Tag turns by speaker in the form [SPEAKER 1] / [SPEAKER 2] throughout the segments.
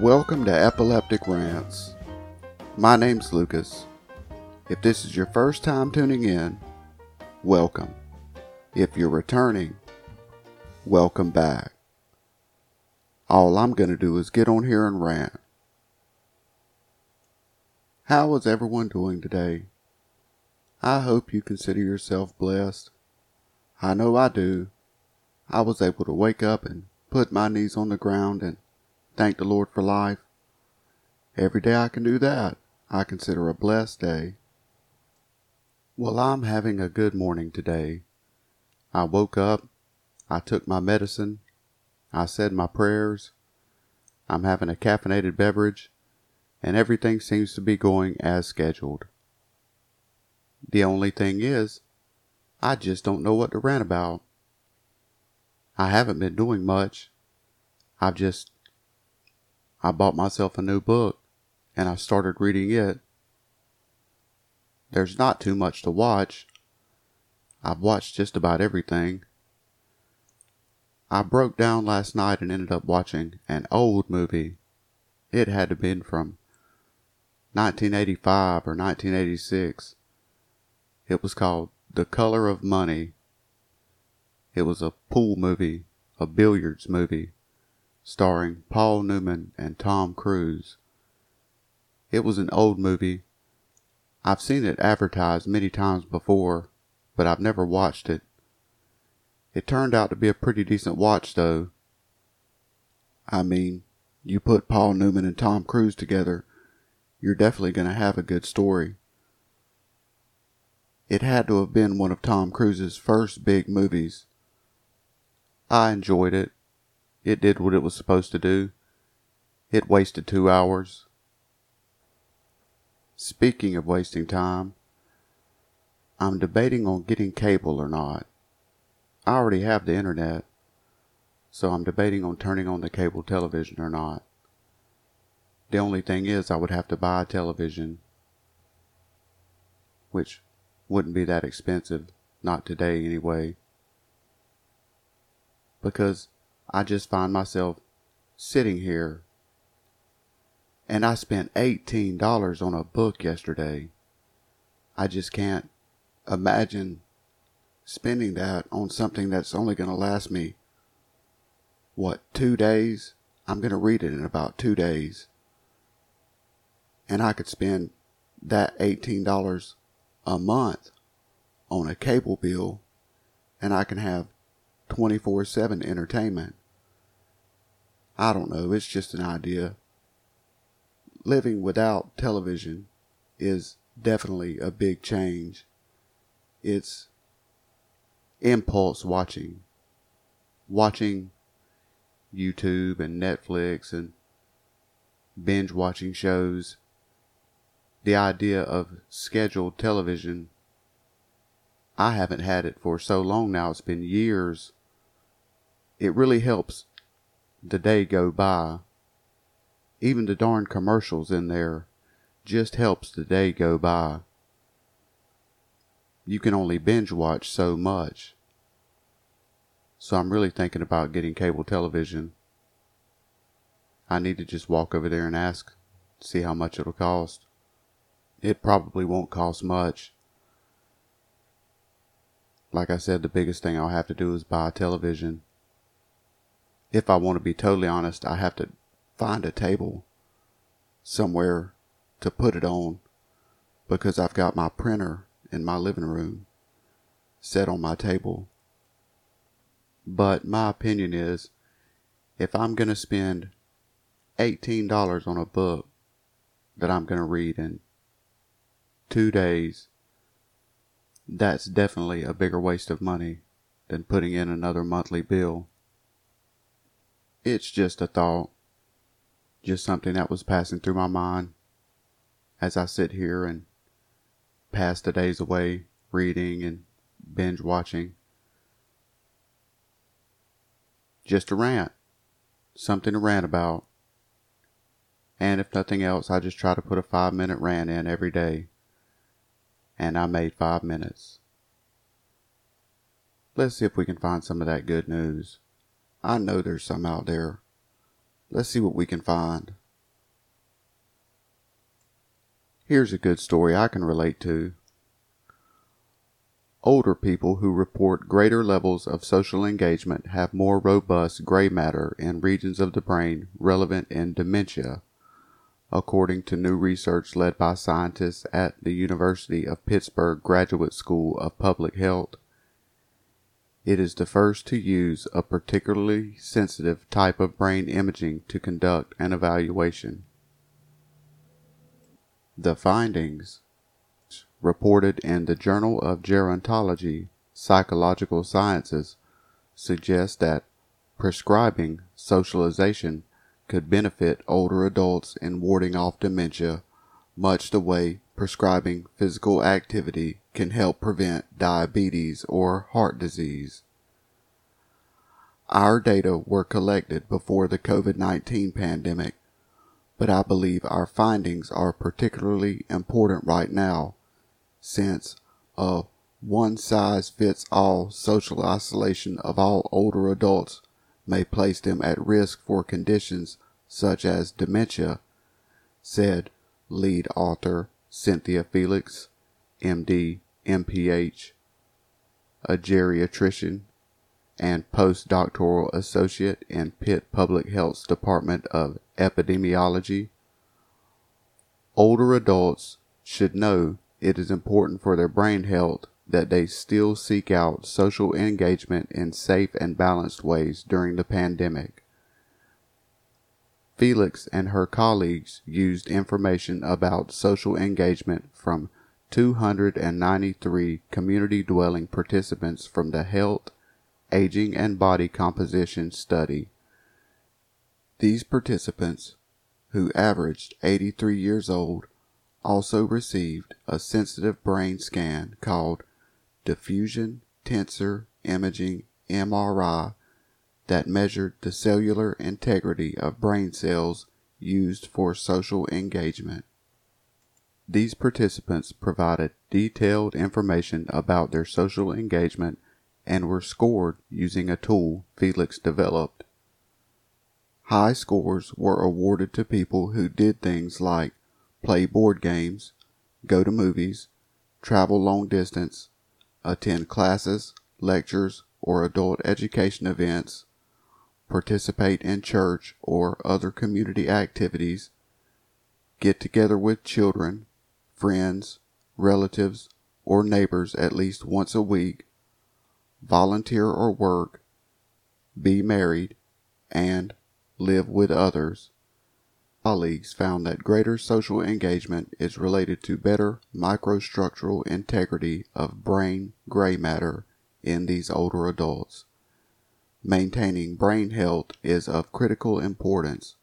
[SPEAKER 1] Welcome to Epileptic Rants. My name's Lucas. If this is your first time tuning in, welcome. If you're returning, welcome back. All I'm going to do is get on here and rant. How is everyone doing today? I hope you consider yourself blessed. I know I do. I was able to wake up and put my knees on the ground and thank the Lord for life. Every day I can do that, I consider a blessed day. Well, I'm having a good morning today. I woke up, I took my medicine, I said my prayers, I'm having a caffeinated beverage, and everything seems to be going as scheduled. The only thing is, I just don't know what to rant about. I haven't been doing much. I've just. I bought myself a new book and I started reading it. There's not too much to watch. I've watched just about everything. I broke down last night and ended up watching an old movie. It had to been from 1985 or 1986. It was called The Color of Money. It was a pool movie, a billiards movie, starring Paul Newman and Tom Cruise. It was an old movie. I've seen it advertised many times before, but I've never watched it. It turned out to be a pretty decent watch, though. I mean, you put Paul Newman and Tom Cruise together, you're definitely going to have a good story. It had to have been one of Tom Cruise's first big movies. I enjoyed it. It did what it was supposed to do. It wasted two hours. Speaking of wasting time, I'm debating on getting cable or not. I already have the internet, so I'm debating on turning on the cable television or not. The only thing is, I would have to buy a television, which wouldn't be that expensive, not today anyway because I just find myself sitting here and I spent $18 on a book yesterday. I just can't imagine spending that on something that's only going to last me, what, two days? I'm going to read it in about two days. And I could spend that $18 a month on a cable bill and I can have 24 7 entertainment. I don't know, it's just an idea. Living without television is definitely a big change. It's impulse watching, watching YouTube and Netflix and binge watching shows. The idea of scheduled television I haven't had it for so long now. It's been years. It really helps the day go by. Even the darn commercials in there just helps the day go by. You can only binge watch so much. So I'm really thinking about getting cable television. I need to just walk over there and ask, see how much it'll cost. It probably won't cost much. Like I said, the biggest thing I'll have to do is buy a television. If I want to be totally honest, I have to find a table somewhere to put it on because I've got my printer in my living room set on my table. But my opinion is if I'm going to spend $18 on a book that I'm going to read in two days, that's definitely a bigger waste of money than putting in another monthly bill. It's just a thought, just something that was passing through my mind as I sit here and pass the days away reading and binge watching. Just a rant, something to rant about. And if nothing else, I just try to put a five minute rant in every day and I made five minutes. Let's see if we can find some of that good news. I know there's some out there. Let's see what we can find. Here's a good story I can relate to. Older people who report greater levels of social engagement have more robust gray matter in regions of the brain relevant in dementia, according to new research led by scientists at the University of Pittsburgh Graduate School of Public Health. It is the first to use a particularly sensitive type of brain imaging to conduct an evaluation. The findings reported in the Journal of Gerontology, Psychological Sciences, suggest that prescribing socialization could benefit older adults in warding off dementia, much the way prescribing physical activity can help prevent diabetes or heart disease. Our data were collected before the COVID 19 pandemic, but I believe our findings are particularly important right now since a one size fits all social isolation of all older adults may place them at risk for conditions such as dementia, said lead author Cynthia Felix, MD, MPH, a geriatrician and postdoctoral associate in Pitt Public Health's Department of Epidemiology. Older adults should know it is important for their brain health that they still seek out social engagement in safe and balanced ways during the pandemic. Felix and her colleagues used information about social engagement from 293 community dwelling participants from the Health, Aging, and Body Composition study. These participants, who averaged 83 years old, also received a sensitive brain scan called diffusion tensor imaging MRI that measured the cellular integrity of brain cells used for social engagement. These participants provided detailed information about their social engagement and were scored using a tool Felix developed. High scores were awarded to people who did things like play board games, go to movies, travel long distance, attend classes, lectures, or adult education events, participate in church or other community activities, get together with children, friends, relatives, or neighbors at least once a week, volunteer or work, be married, and live with others colleagues found that greater social engagement is related to better microstructural integrity of brain gray matter in these older adults. Maintaining brain health is of critical importance.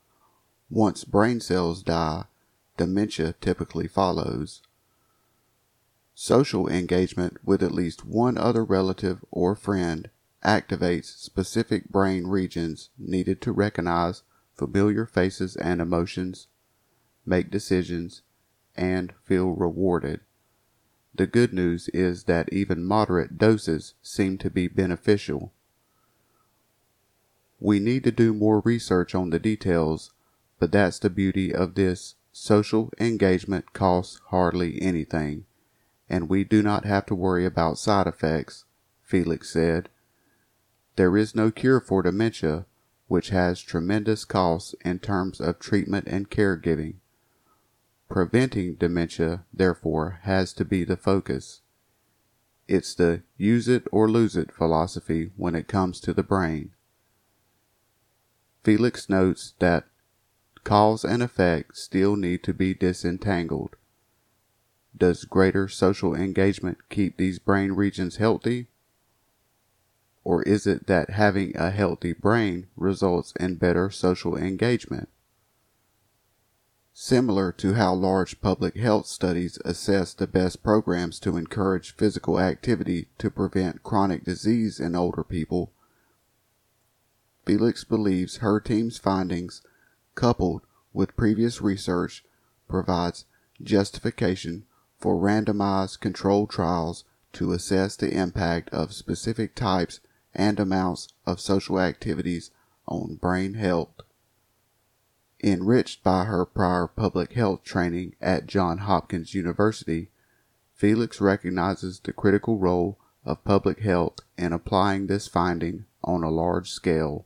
[SPEAKER 1] Once brain cells die, dementia typically follows. Social engagement with at least one other relative or friend activates specific brain regions needed to recognize familiar faces and emotions, make decisions, and feel rewarded. The good news is that even moderate doses seem to be beneficial. We need to do more research on the details, but that's the beauty of this. Social engagement costs hardly anything, and we do not have to worry about side effects, Felix said. There is no cure for dementia, which has tremendous costs in terms of treatment and caregiving. Preventing dementia, therefore, has to be the focus. It's the use it or lose it philosophy when it comes to the brain. Felix notes that cause and effect still need to be disentangled. Does greater social engagement keep these brain regions healthy? Or is it that having a healthy brain results in better social engagement? Similar to how large public health studies assess the best programs to encourage physical activity to prevent chronic disease in older people, Felix believes her team's findings, coupled with previous research, provides justification for randomized controlled trials to assess the impact of specific types and amounts of social activities on brain health. Enriched by her prior public health training at Johns Hopkins University, Felix recognizes the critical role of public health in applying this finding on a large scale.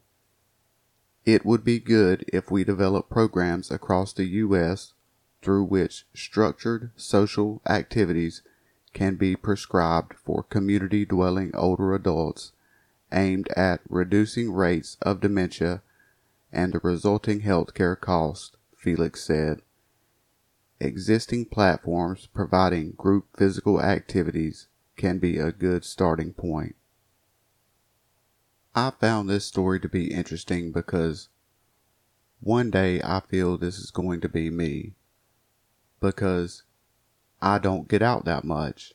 [SPEAKER 1] It would be good if we develop programs across the U.S. through which structured social activities can be prescribed for community dwelling older adults aimed at reducing rates of dementia and the resulting healthcare costs, Felix said. Existing platforms providing group physical activities can be a good starting point. I found this story to be interesting because one day I feel this is going to be me because I don't get out that much.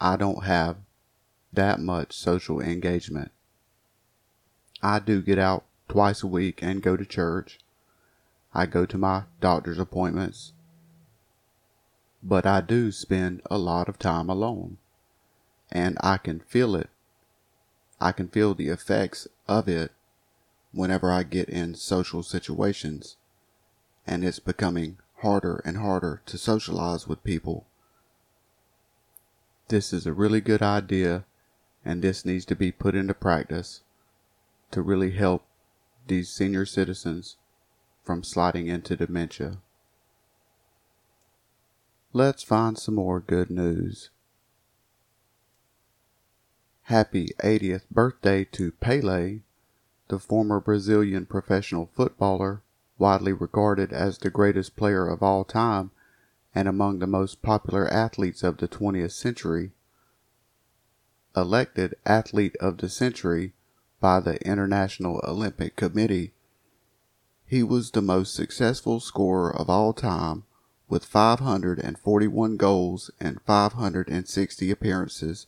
[SPEAKER 1] I don't have that much social engagement. I do get out twice a week and go to church. I go to my doctor's appointments. But I do spend a lot of time alone. And I can feel it. I can feel the effects of it whenever I get in social situations. And it's becoming harder and harder to socialize with people. This is a really good idea, and this needs to be put into practice to really help these senior citizens from sliding into dementia. Let's find some more good news. Happy 80th birthday to Pele, the former Brazilian professional footballer, widely regarded as the greatest player of all time and among the most popular athletes of the 20th century. Elected Athlete of the Century by the International Olympic Committee. He was the most successful scorer of all time with 541 goals and 560 appearances,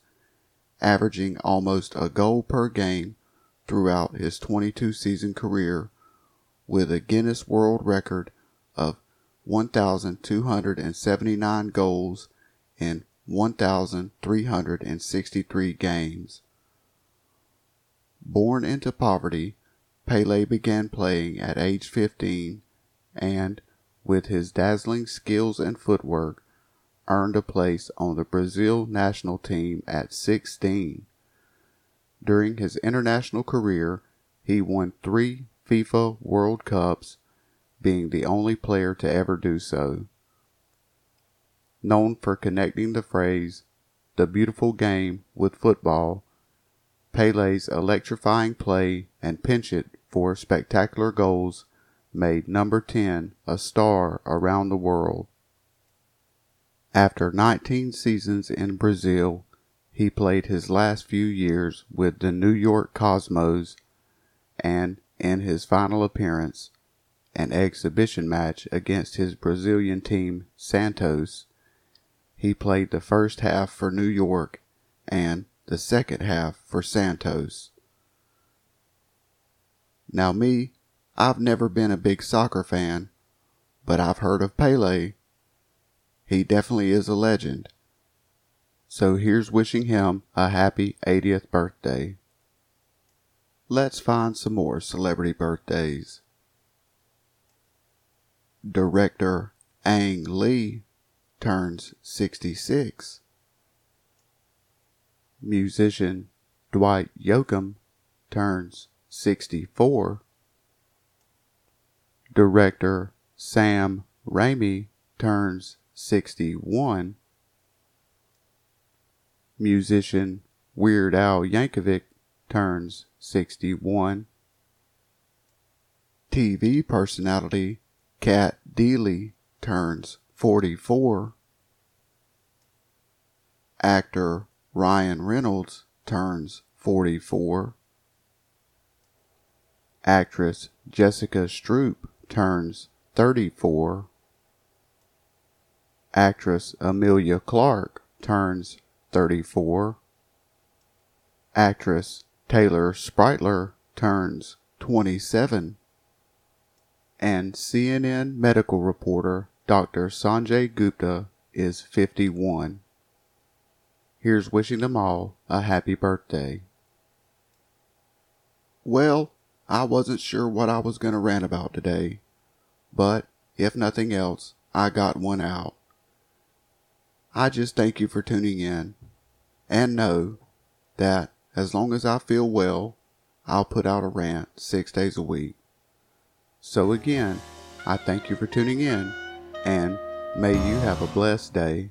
[SPEAKER 1] averaging almost a goal per game throughout his 22 season career with a Guinness World Record of 1,279 goals in 1,363 games. Born into poverty, Pele began playing at age 15 and, with his dazzling skills and footwork, earned a place on the Brazil national team at 16. During his international career, he won three FIFA World Cups, being the only player to ever do so. Known for connecting the phrase, the beautiful game, with football, Pele's electrifying play and penchant for spectacular goals made number 10 a star around the world. After 19 seasons in Brazil, he played his last few years with the New York Cosmos and in his final appearance, an exhibition match against his Brazilian team Santos, he played the first half for New York and the second half for Santos. Now, me, I've never been a big soccer fan, but I've heard of Pele. He definitely is a legend. So here's wishing him a happy 80th birthday. Let's find some more celebrity birthdays. Director Ang Lee turns 66 musician Dwight Yoakam turns 64. Director Sam Raimi turns 61. Musician Weird Al Yankovic turns 61. TV personality Cat Deeley turns 44. Actor Ryan Reynolds turns 44. Actress Jessica Stroup turns 34. Actress Emilia Clarke turns 34. Actress Taylor Spreitler turns 27. And CNN medical reporter Dr. Sanjay Gupta is 51. Here's wishing them all a happy birthday. Well, I wasn't sure what I was going to rant about today, but if nothing else, I got one out. I just thank you for tuning in and know that as long as I feel well, I'll put out a rant six days a week. So again, I thank you for tuning in and may you have a blessed day.